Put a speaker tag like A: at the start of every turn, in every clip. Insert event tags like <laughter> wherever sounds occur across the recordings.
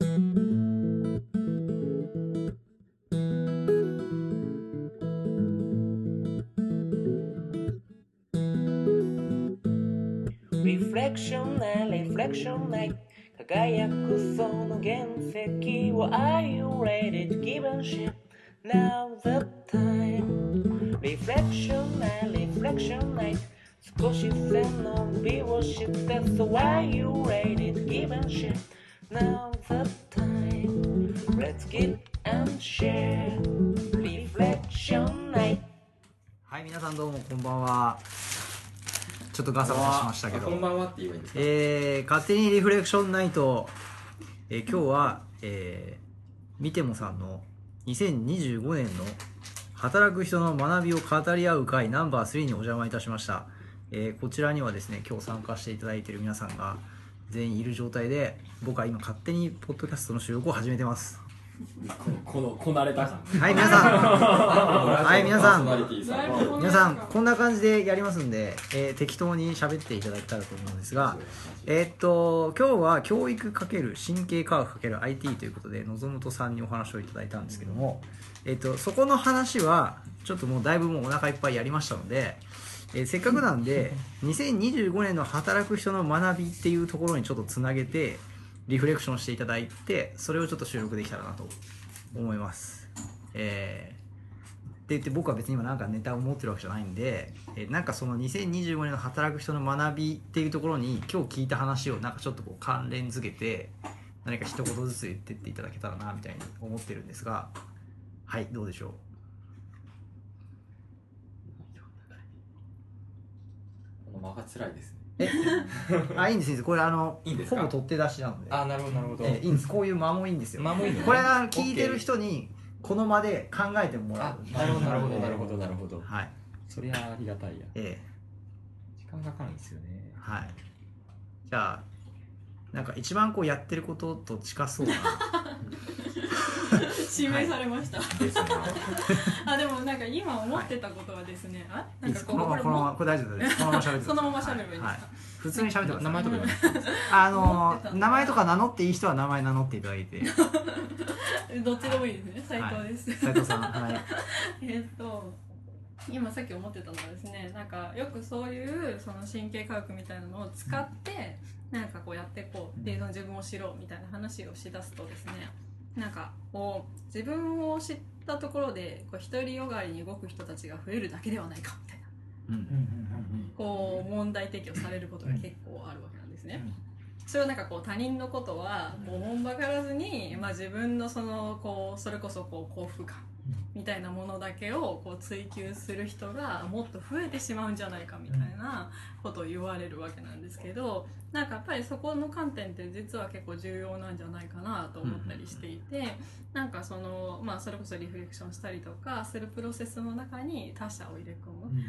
A: リフレクションないリフレクションない輝くその原石を Are you ready to give a shit? Now the time リフレクションないリフレクションない少し背伸びをして So are you ready to give a shit? Now the time. Let's give and share. リフレクションない
B: はい皆さんどうもこんばんは。ちょっとガサガサしましたけど。
C: こんばんはって言えばいいんですか？
B: えー、勝手にリフレクションナイト、えー今日は、えー、みてもさんの2025年の働く人の学びを語り合う会ナンバー3にお邪魔いたしました、えーこちらにはですね今日参加していただいている皆さんが全員いる状態で僕は今勝手にポッドキャストの収録を始めてます。
C: このこなれた感
B: はい皆さん。<laughs> はい皆さん。皆さんこんな感じでやりますんで、えー適当に喋っていただけたらと思うんですがえーっと今日は教育×神経科学 ×IT ということでのぞむとさんにお話をいただいたんですけども、えーっとそこの話はちょっともうだいぶもうお腹いっぱいやりましたので、えーせっかくなんで2025年の働く人の学びっていうところにちょっとつなげてリフレクションしていただいてそれをちょっと収録できたらなと思います。えーって言って僕は別に今なんかネタを持ってるわけじゃないんで、えーなんかその2025年の働く人の学びっていうところに今日聞いた話をなんかちょっとこう関連づけて何か一言ずつ言ってっていただけたらなみたいに思ってるんですがはいどうでしょ
C: こ間が辛いですね。<laughs>
B: あいいんですいいんです。これあの
C: いいんですか？
B: ほぼ取って出しなので。
C: あなるほどなるほど、
B: えーいいんです。こういう間もいいんですよ。
C: 間もいいのね。
B: これは聞いてる人にこの間で考えてもら
C: あ
B: う
C: なるほどなるほどなるほどなるほど。
B: はい。
C: そりゃありがたいや。
B: え
C: 時間かかるんですよね。
B: ーはい。じゃあなんか一番こうやってることと近そうな <laughs>
D: 指名されました、
C: ですね。<laughs>
D: あでもなんか今思ってたことはですね、あ？ないんか
B: このままこのままこれ大丈夫です。<laughs> このまま喋って
D: そのまま喋ればいいです
B: 普通に喋ってくだ
C: 名前とか。
B: あ
D: 思
B: の。名前とか名乗っていい人は名前名乗っていただいて。
D: どっちでもいいですね。斉藤です、
B: 斉藤さん。はい。
D: えっと今さっき思ってたのはですねなんかよくそういうその神経科学みたいなのを使ってなんかこうやっていこううのを自分を知ろうみたいな話をしだすとですねなんかこう自分を知ったところでこう独りよがりに動く人たちが増えるだけではないかみたいな。
B: うん。
D: こう問題提起をされることが結構あるわけなんですね。それをなんかこう他人のことはこうもんばからずに、まあ、自分のそのこうそれこそこう幸福感みたいなものだけをこう追求する人がもっと増えてしまうんじゃないかみたいなことを言われるわけなんですけどなんかやっぱりそこの観点って実は結構重要なんじゃないかなと思ったりしていてなんかその、まあ、それこそリフレクションしたりとかするプロセスの中に他者を入れ込む。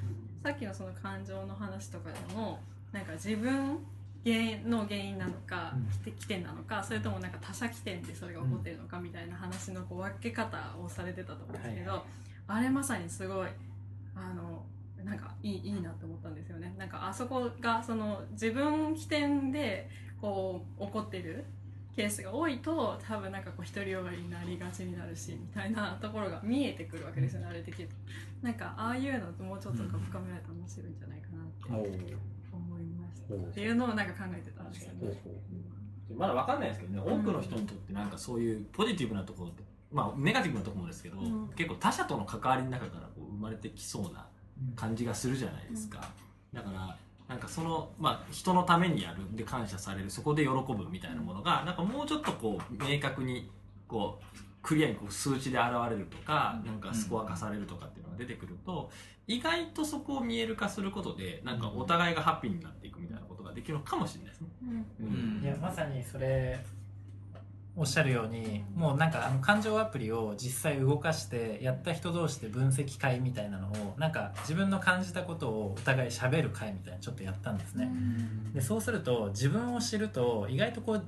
D: さっきのその感情の話とかでもなんか自分原因の原因なのか
B: うん。
D: 起点なのかそれともなんか他者起点でそれが起こってるのかみたいな話のこう分け方をされてたと思うんですけど、あれまさにすごいあのなんかいいいいなと思ったんですよね。なんかあそこがその自分起点でこう起こってるケースが多いと多分なんかこう独りよがりになりがちになるしみたいなところが見えてくるわけですよね、あれできるとなんかああいうのともうちょっと深められたら面白いんじゃないかなってっていうのをなんか考えてたんですよね。
E: まだわかんないですけどね多くの人にとってなんかそういうポジティブなところってまあネガティブなところもですけど、
D: うん。
E: 結構他者との関わりの中からこう生まれてきそうな感じがするじゃないですか、だからなんかその、まあ、人のためにやるで感謝されるそこで喜ぶみたいなものがなんかもうちょっとこう明確にこうクリアにこう数値で現れるとか、なんかスコア化されるとかっていうのが出てくると意外とそこを見える化することでなんかお互いがハッピーになっていくみたいなができるのかもしれないですね。
D: うん。
E: うん。
F: いやまさにそれおっしゃるようにもうなんかあの感情アプリを実際動かしてやった人同士で分析会みたいなのをなんか自分の感じたことをお互い喋る会みたいなのちょっとやったんですね、でそうすると自分を知ると意外とこう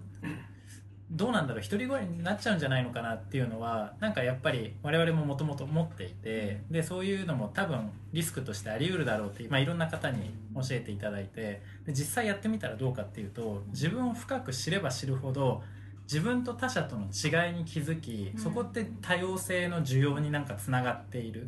F: どうなんだろう独り声になっちゃうんじゃないのかなっていうのはなんかやっぱり我々ももともと持っていてでそういうのも多分リスクとしてあり得るだろうって、まあ、いろんな方に教えていただいてで実際やってみたらどうかっていうと自分を深く知れば知るほど自分と他者との違いに気づき、
D: うん。
F: そこって多様性の需要になんかつながっている。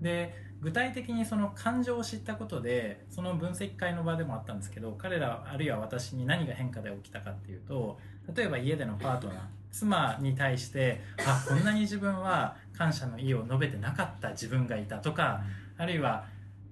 F: で具体的にその感情を知ったことでその分析会の場でもあったんですけど彼らあるいは私に何が変化で起きたかっていうと例えば家でのパートナー妻に対してあこんなに自分は感謝の意を述べてなかった自分がいたとかあるいは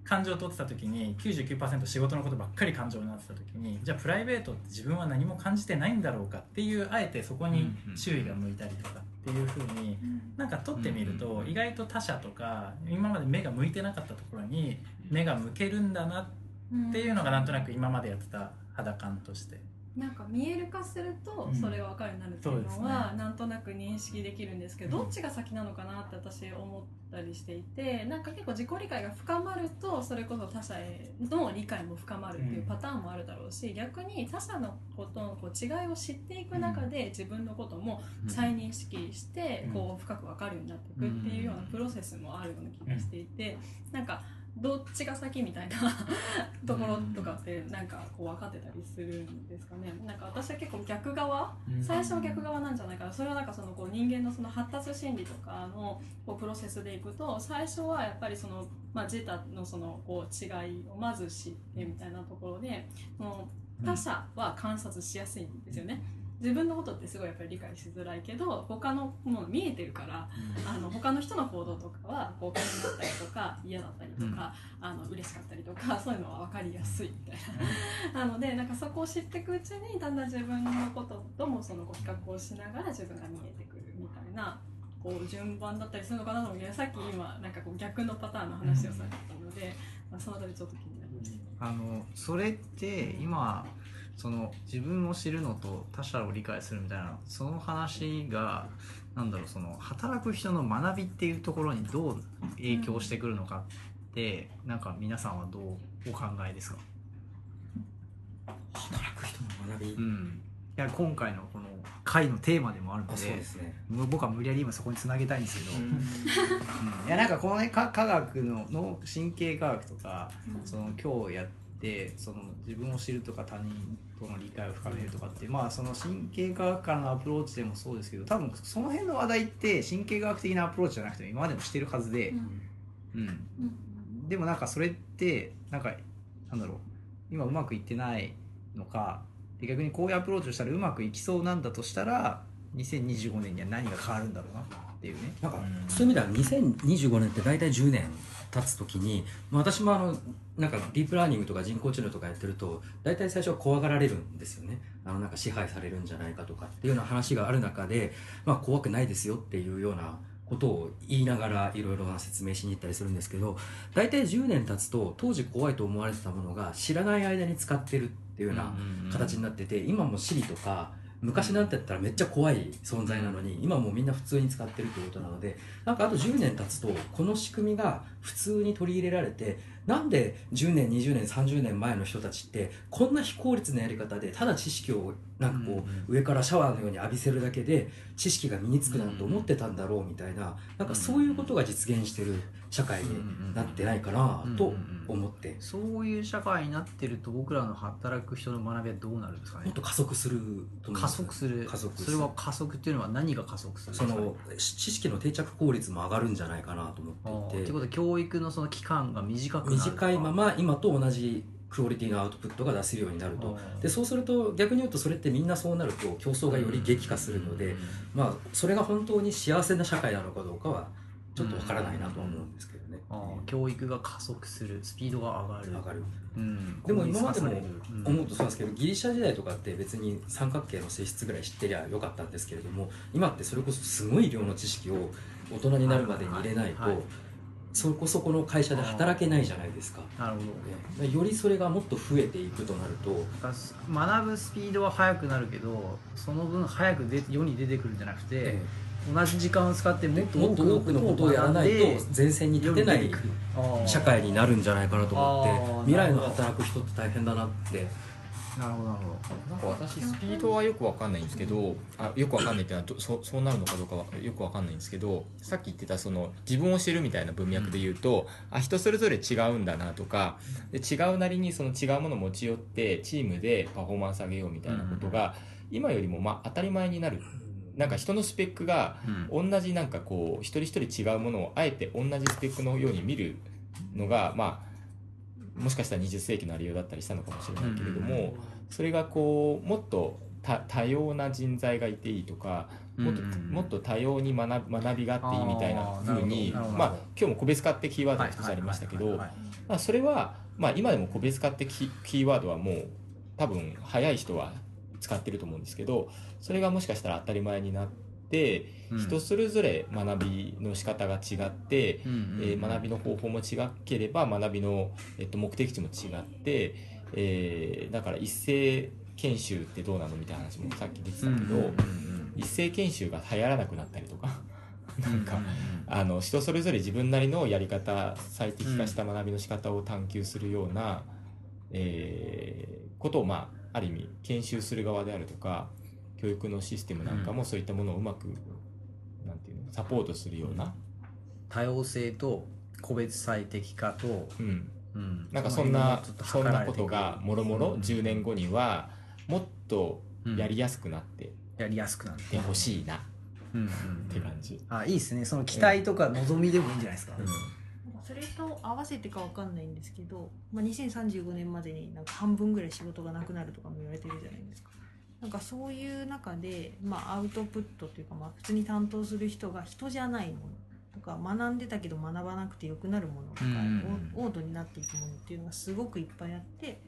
F: 感情を取ってた時に99%仕事のことばっかり感情になってた時にじゃあプライベートって自分は何も感じてないんだろうかっていうあえてそこに注意が向いたりとかっていうふうになんか撮ってみると意外と他者とか今まで目が向いてなかったところに目が向けるんだなっていうのがなんとなく今までやってた肌感として
D: なんか見える化すると
F: うん。
D: それが分かるようになるっていうのはなんとなく認識できるんですけど、どっちが先なのかなって私思ったりしていてなんか結構自己理解が深まるとそれこそ他者への理解も深まるっていうパターンもあるだろうし逆に他者のことのこう違いを知っていく中で自分のことも再認識して
F: うん。
D: こう深く分かるようになっていくっていうようなプロセスもあるような気がしていてなんかどっちが先みたいなところとかってなんかこう分かってたりするんですかね。なんか私は結構逆側最初は逆側なんじゃないかな。それはなんかそのこう人間のその発達心理とかのこうプロセスでいくと最初はやっぱりその、まあ、自他のそのこう違いをまず知ってみたいなところでその他者は観察しやすいんですよね。自分のことってすごいやっぱり理解しづらいけど他のもの見えてるからあの他の人の行動とかはこう気になったりとか <laughs> 嫌だったりとか、あの嬉しかったりとか <laughs> そういうのは分かりやすいみたいな。なのでなんかそこを知っていくうちにだんだん自分のことともその比較をしながら自分が見えてくるみたいなこう順番だったりするのかなと思うけどさっき今なんかこう逆のパターンの話をされてたので、まあ、そのあたりちょっと気になりました。
B: あのそれって今その自分を知るのと他者を理解するみたいなその話がなんだろうその働く人の学びっていうところにどう影響してくるのかってなんか皆さんはどうお考えですか、
G: 働く人の学び、
B: うん、いや今回のこの回のテーマでもあるの
G: あ
B: で
G: そうですね。
B: 僕は無理やり今そこにつなげたいんですけど、うん。いやなんかこのねか科学のの神経科学とかその今日やってその自分を知るとか他人との理解を深めるとかってまあその神経科学からのアプローチでもそうですけど多分その辺の話題って神経科学的なアプローチじゃなくても今までもしてるはずで、うん、でもなんかそれってなんかなんだろう今うまくいってないのかで逆にこういうアプローチをしたらうまくいきそうなんだとしたら2025年には何が変わるんだろうなっていうね。
G: なんかそういう意味では2025年って大体10年経つ時にまあ私もあのなんかディープラーニングとか人工知能とかやってると大体最初は怖がられるんですよね。あのなんか支配されるんじゃないかとかっていうような話がある中で、まあ、怖くないですよっていうようなことを言いながらいろいろな説明しに行ったりするんですけど大体10年経つと当時怖いと思われてたものが知らない間に使ってるっていうような形になってて今も Siri とか昔なんてやったらめっちゃ怖い存在なのに今もうみんな普通に使ってるってことなのでなんかあと10年経つとこの仕組みが普通に取り入れられてなんで10年20年30年前の人たちってこんな非効率なやり方でただ知識をなんかこう上からシャワーのように浴びせるだけで知識が身につくなんて思ってたんだろうみたいななんかそういうことが実現してる社会になってないかなと思って。
B: そういう社会になってると僕らの働く人の学びはどうなるんですかね。
G: もっと加速する
B: 加速する。
G: 加速す
B: それは加速っていうのは何が加速する
G: そのし知識の定着効率も上がるんじゃないかなと思っていて。
B: ってことは教育のその期間が短く
G: 短いまま今と同じクオリティのアウトプットが出せるようになると。でそうすると逆に言うとそれってみんなそうなると競争がより激化するので、まあ、それが本当に幸せな社会なのかどうかはちょっとわからないなとは思うんですけどね。
B: 教育が加速するスピードが上がる。
G: 上がる。
B: うん。
G: でも今までも思うとそうなんですけどギリシャ時代とかって別に三角形の性質ぐらい知ってりゃよかったんですけれども今ってそれこそすごい量の知識を大人になるまでに入れないと、そこそこの会社で働けないじゃないですか。
B: なるほど。
G: ねよりそれがもっと増えていくとなると。
B: 学ぶスピードは速くなるけどその分早くで世に出てくるんじゃなくて、
G: え
B: 同じ時間を使ってもっと
G: 多くのことをやらないと前線に立てない社会になるんじゃないかなと思って未来の働く人って大変だなって
B: なるほどなるほ
C: なんか私スピードはよくわかんないんですけどあよくわかんないっていうのはどそうそうなるのかどうかはよくわかんないんですけどさっき言ってたその自分を知るみたいな文脈で言うと、あ人それぞれ違うんだなとかで違うなりにその違うものを持ち寄ってチームでパフォーマンス上げようみたいなことが今よりもまあ当たり前になる。なんか人のスペックが
B: うん。
C: 同じなんかこう一人一人違うものをあえて同じスペックのように見るのがまあもしかしたら20世紀のありようだったりしたのかもしれないけれども、
B: うん
C: それがこうもっと多多様な人材がいていいとかもっと,、もっと多様に学学びがあっていいみたいな
B: あー
C: 風にまあ今日も個別化ってキーワードが一つありましたけどまあそれはまあ今でも個別化ってキキーワードはもう多分早い人は使ってると思うんですけどそれがもしかしたら当たり前になって、人それぞれ学びの仕方が違って、えー学びの方法も違ければ学びの、えっと、目的地も違って、えーだから一斉研修ってどうなのみたいな話もさっき出てたけど、一斉研修が流行らなくなったりとか <laughs> なんか、あの人それぞれ自分なりのやり方最適化した学びの仕方を探求するような、えーことをまあある意味研修する側であるとか教育のシステムなんかもそういったものをうまく、なんていうのサポートするような、
B: 多様性と個別最適化と、
C: うん、
B: うん。
C: なんかそんなそんなことがもろもろ10年後にはもっとやり
B: や
C: やすくなって
B: やりやすくなって
C: てほしいな。っ
B: うんうん
C: て感じ。
B: あいいですね。その期待とか望みでもいいんじゃないですか、
H: それと合わせてかわかんないんですけど、まあ、2035年までになんか半分ぐらい仕事がなくなるとかも言われてるじゃないですか。なんかそういう中で、まあ、アウトプットというか、まあ、普通に担当する人が人じゃないものとか学んでたけど学ばなくてよくなるものとか、オードになっていくものっていうのがすごくいっぱいあって、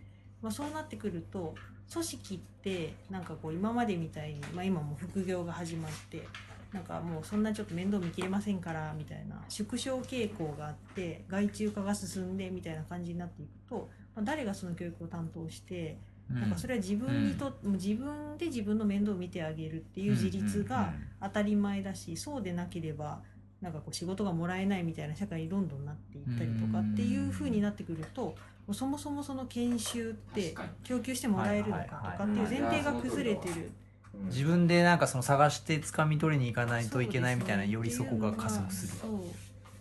H: まあ、そうなってくると組織ってなんかこう今までみたいに、まあ、今も副業が始まってなんかもうそんなちょっと面倒見きれませんからみたいな縮小傾向があって外注化が進んでみたいな感じになっていくと、まあ、誰がその教育を担当して、なんかそれは自分にと、もう自分で自分の面倒を見てあげるっていう自立が当たり前だし、そうでなければなんかこう仕事がもらえないみたいな社会にどんどんなっていったりとかっていう風になってくると、そもそもその研修って供給してもらえるのかとかっていう前提が崩れてる。
B: 自分でなんかその探して掴み取りに行かないといけないみたいなよりそこが加速する。
H: そう。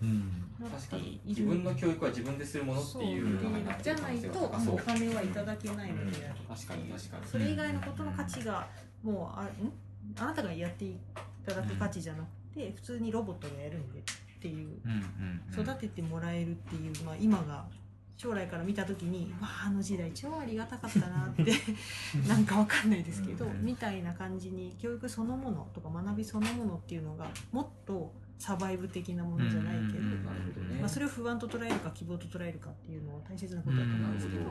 B: うん
C: 確かに自分の教育は自分でするものっていうのが
H: じゃないとお金はいただけないのである
C: 確かに確かに
H: それ以外のことの価値がもうあんあなたがやっていただく価値じゃなくて普通にロボットがやるんでっていう育ててもらえるっていう、まあ、今が将来から見た時にわああの時代超ありがたかったなって <laughs> なんかわかんないですけどみたいな感じに教育そのものとか学びそのものっていうのがもっとサバイブ的なものじゃないけど、まあ、それを不安と捉えるか希望と捉えるかっていうのは大切なことだと思うんですけど、っ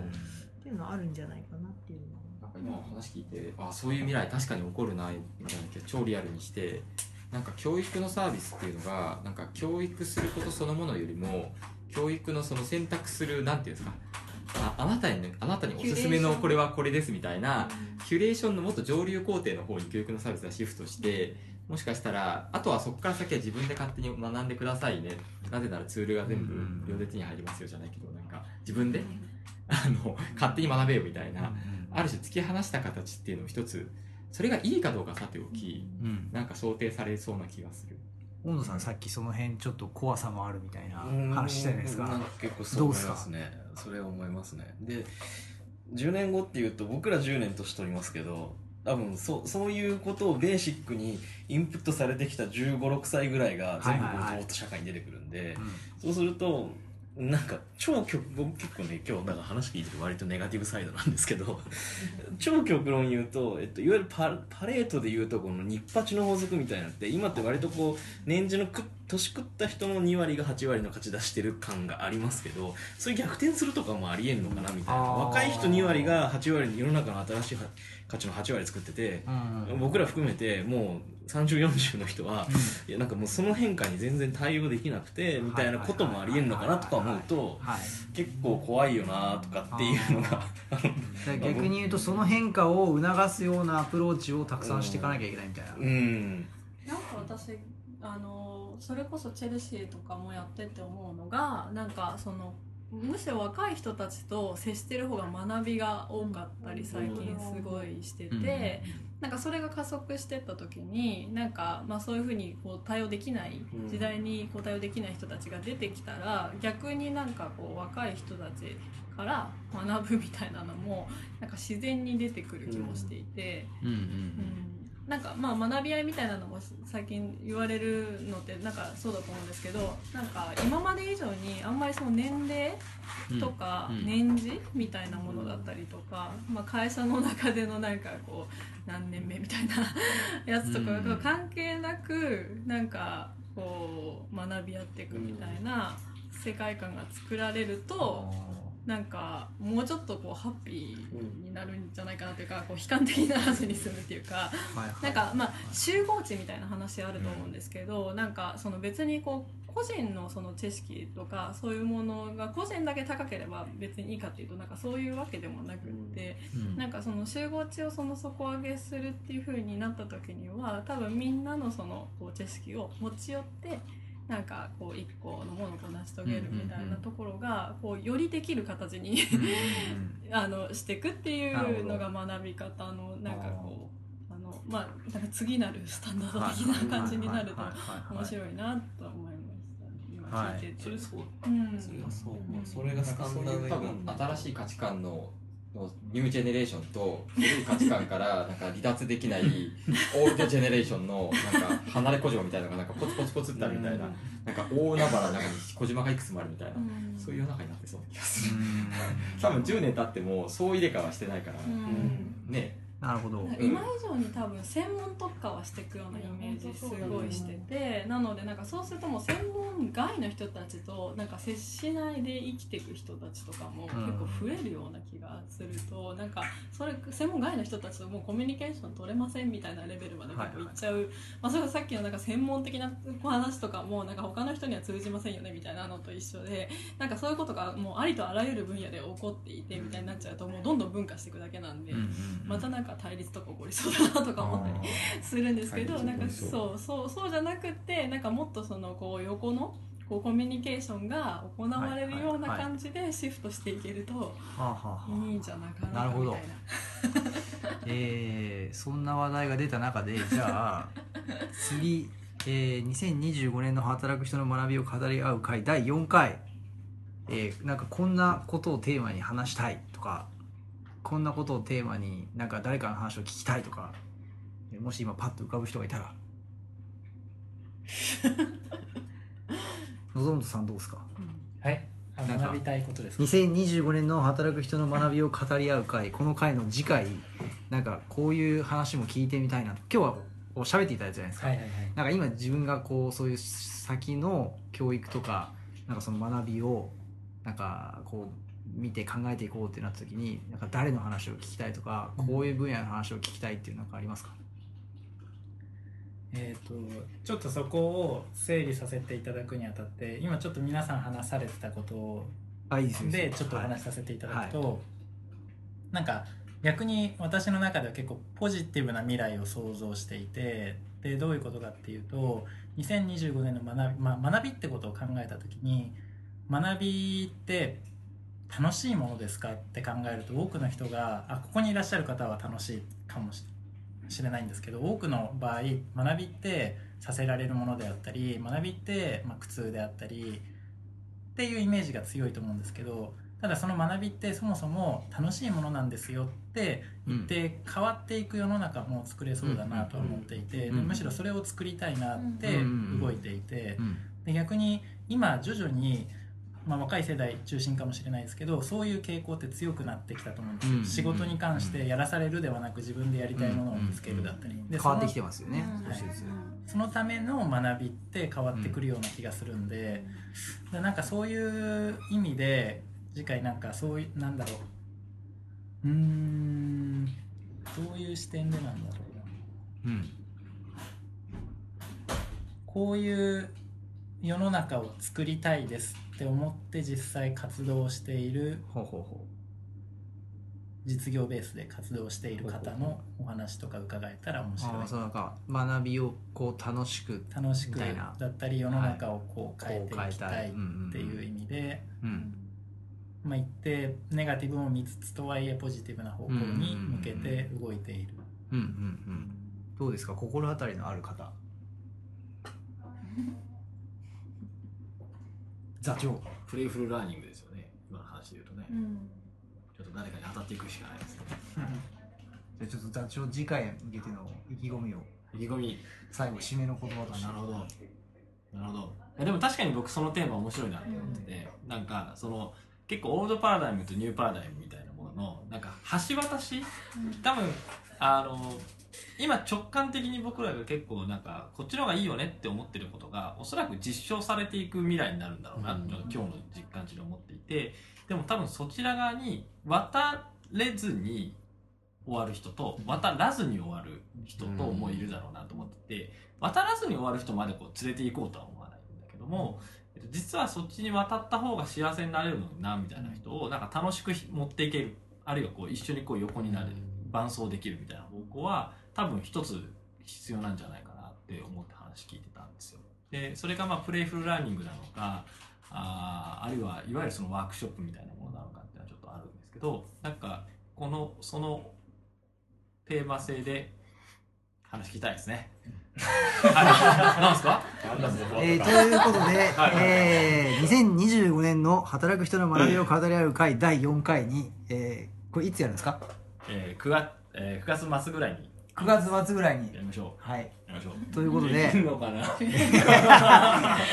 H: ていうのはあるんじゃないかなっていうのは。
C: なんか今お話聞いてあそういう未来確かに起こるなみたいなけど超リアルにしてなんか教育のサービスっていうのがなんか教育することそのものよりも教育のその選択するなんていうんですかああなたにあなたにおすすめのこれはこれですみたいなキュレーションのもっと上流工程の方に教育のサービスがシフトしてもしかしたらあとはそこから先は自分で勝手に学んでくださいね。なぜならツールが全部両手に入りますよじゃないけどなんか自分であの勝手に学べよみたいな。ある種突き放した形っていうのを一つそれがいいかどうかさておき
B: うん。
C: なんか想定されそうな気がする。
B: 大野さんさっきその辺ちょっと怖さもあるみたいな話したじゃないですか
E: なんか結構そう思いますね。それは思いますね。で10年後っていうと僕ら10年年取りますけど多分そそういうことをベーシックにインプットされてきた1 5 6歳ぐらいが全部
B: はいはい。はい
E: こうと社会に出てくるんで、
B: うん。
E: そうするとなんか超極僕結構ね今日なんか話聞いてて割とネガティブサイドなんですけど超極論言うと、えっと、いわゆるパパレートで言うとこの日八の法則みたいなのって今って割とこう年次のく年食った人の2割が8割の勝ち出してる感がありますけどそれ逆転するとかもありえんのかなみたいな。若い人2割が8割に世の中の新しい価値の8割作ってて
B: うん。
E: 僕ら含めてもう3040の人は、いやなんかもうその変化に全然対応できなくてみたいなこともありえんのかなとか思うと
B: はい。
E: 結構怖いよなとかっていうのが <laughs>
B: 逆に言うとその変化を促すようなアプローチをたくさんしていかなきゃいけないみたいな。
E: うん。
D: なんか私あのそれこそチェルシーとかもやってて思うのがなんかそのむしろ若い人たちと接してる方が学びが多かったり最近すごいしてて、なんかそれが加速してった時になんかまあそういうふうにこう対応できない時代にこう対応できない人たちが出てきたら逆になんかこう若い人たちから学ぶみたいなのもなんか自然に出てくる気もしていて。
B: うん
D: なんかまあ学び合いみたいなのも最近言われるのってなんかそうだと思うんですけどなんか今まで以上にあんまりその年齢とか
B: うん
D: 年次みたいなものだったりとか、まあ、会社の中でのなんかこう何年目みたいなやつとかが関係なくなんかこう学び合っていくみたいな世界観が作られると。なんかもうちょっとこうハッピーになるんじゃないかなというかこう悲観的にならずに済むっていうかなんかまあ集合値みたいな話あると思うんですけど、なんかその別にこう個人のその知識とかそういうものが個人だけ高ければ別にいいかっていうとなんかそういうわけでもなくって、
B: うん。
D: なんかその集合値をその底上げするっていう風になった時には多分みんなのそのこう知識を持ち寄ってなんかこう一個のものをこう成し遂げるみたいなところがこうよりできる形に <laughs> あのしていくっていうのが学び方のなんかこうあのまあなんか次なるスタンダード的な感じになると面白いなと思いましたね。今聞い。
I: それそう
D: うん
I: それがそうそれがスタンダードに
C: 多分新しい価値観ののニュージェネレーションと古い価値観からなんか離脱できない <laughs> オールドジェネレーションのなんか離れ小島みたいなのがなんかポツポツポツってあるみたいななんか大海原の中に小島がいくつもあるみたいな
D: うん。
C: そういう世の中になってそうな気がする。多分10年経ってもそう入れ替わしてないから
D: うん。
C: ね
B: なるほど。
D: 今以上に多分専門特化はしていくようなイメージすごいしててなのでなんかそうするともう専門外の人たちとなんか接しないで生きていく人たちとかも結構増えるような気がするとなんかそれ専門外の人たちともうコミュニケーション取れませんみたいなレベルまで結構いっちゃう、まあ、それはさっきのなんか専門的な話とかもなんか他の人には通じませんよねみたいなのと一緒でなんかそういうことがもうありとあらゆる分野で起こっていてみたいになっちゃうともうどんどん分化していくだけなんで。またなんか対立とか起こりそうだなとか思ったりするんですけどなんかそう。そうそうじゃなくてなんかもっとそのこう横のこうコミュニケーションが行われるような感じでシフトしていけると
B: い
D: いんじゃないか
B: なるほど
D: な。みたいな。<laughs>
B: えーそんな話題が出た中でじゃあ <laughs> 次、えー2025年の働く人の学びを語り合う会第4回、えーなんかこんなことをテーマに話したいとかこんなことをテーマになんか誰かの話を聞きたいとかえーもし今パッと浮かぶ人がいたら。<laughs> 野本さんどうですか？
F: はい。あ
B: なんか
F: 学びたいことですか
B: ？2025年の働く人の学びを語り合う会この会の次回なんかこういう話も聞いてみたいなと。今日は喋っていただいたじゃないですか、
F: はいはいはい。
B: なんか今自分がこうそういう先の教育とかなんかその学びをなんかこう見て考えていこうってなった時になんか誰の話を聞きたいとかこういう分野の話を聞きたいっていうなんかありますか、
F: えー、とちょっとそこを整理させていただくにあたって今ちょっと皆さん話されてたこと
B: あいいで
F: ちょっとお話しさせていただくと、
B: は
F: なんか逆に私の中では結構ポジティブな未来を想像していてでどういうことかっていうと2025年の学び,、まあ、学びってことを考えた時に学びって楽しいものですかって考えると多くの人があここにいらっしゃる方は楽しいかもしれないんですけど多くの場合学びってさせられるものであったり学びって、まあ、苦痛であったりっていうイメージが強いと思うんですけどただその学びってそもそも楽しいものなんですよって言って変わっていく世の中も作れそうだなとは思っていて、むしろそれを作りたいなって
B: うん。
F: 動いていて、
B: うん。
F: で逆に今徐々に、まあ、若い世代中心かもしれないですけどそういう傾向って強くなってきたと思うんですよ、
B: うん。
F: 仕事に関してやらされるではなく自分でやりたいものを見つけるだったり、で
B: 変わってき
F: その
B: てますよね、
D: うん
B: 少しずつ。
F: そのための学びって変わってくるような気がするんで,、でなんかそういう意味で次回なんかそういうなんだろう。うーんどういう視点でなんだろうな。
B: うん。
F: こういう世の中を作りたいですって思って実際活動している実業ベースで活動している方のお話とか伺えたら面
B: う
F: 白い。
B: そうなんか学びをこう楽しく
F: 楽しくだったり世の中をこう変えていきたいって
B: いう
F: 意味で
B: うん。
F: まあ、一定ネガティブも見つつとはいえポジティブな方向に向けて動いている。
B: うんうんうん。どうですか？心当たりのある方座長。
E: プレイフルラーニングですよね。今の話で言うとね、ちょっと誰かに当たっていくしかないですね。<laughs>
B: じゃあちょっと座長次回へ向けての意気込みを。
E: 意気込み。
B: 最後締めの言葉として。
E: なるほど。なるほど。いやでも確かに僕そのテーマ面白いなと思ってて、なんかその結構オールドパラダイムとニューパラダイムみたいなもののなんか橋渡し？多分あの今直感的に僕らが結構なんかこっちの方がいいよねって思ってることがおそらく実証されていく未来になるんだろうなと、今日の実感値で思っていて。でも多分そちら側に渡れずに終わる人と渡らずに終わる人ともいるだろうなと思ってて渡らずに終わる人までこう連れて行こうとは思わないんだけども、えっと実はそっちに渡った方が幸せになれるのになみたいな人をなんか楽しく持っていけるあるいはこう一緒にこう横になれる伴走できるみたいな方向は多分一つ必要なんじゃないかなって思って話聞いてたんですよ。でそれがまあプレイフルラーニングなのかあーあるいはいわゆるそのワークショップみたいなものなのかっていうのはちょっとあるんですけどなんかこのそのテーマ性で話聞きたいですね。<laughs> はい、なんです。か
B: えーということで、えー、2025年の働く人の学びを語り合う会第4回に、えー、これいつやるんですか？
E: えー、9月、えー、9月末ぐらいに
B: 9月末ぐらいに。
E: やりましょ
B: はい、
E: う。やりましょう。
B: ということで。
E: いるのかな？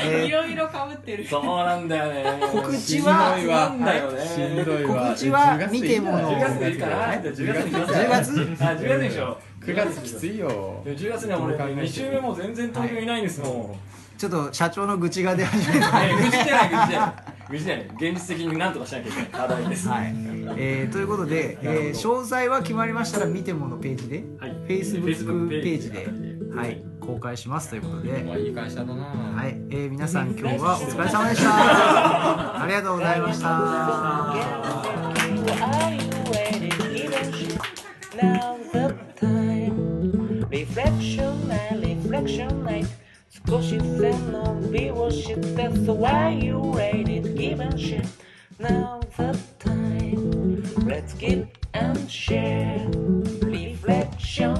B: え
D: いろいろかぶってる。
E: そうなんだよね。
B: 告知は
E: しんどいわ。なんだよね。
I: しんどいわ。
B: 告知は見てもの。
E: 10月でいいかな10月にしよう
B: 10月
E: あ、10月？にしよう。
I: 9月きついよ。
E: でも10月には俺、2週目も全然東京いないんですもん。
B: ちょっと社長の愚痴が出始めた。
E: えー、愚痴じゃない、愚痴じゃない。愚痴じゃない。現実的に何とかしなきゃいけない課題です。
B: はい、えーということで、えー詳細は決まりましたら見てものページで、
E: はい。
B: Facebook ページで、
E: で
B: はい、公開しますということで、
I: まあいい会社だな
B: はい、えー皆さん今日はお疲れ様でした。<laughs> ありがとうございました。
A: Cause she said no, we was that's why you rated given shit. Now the time, let's give and share reflection.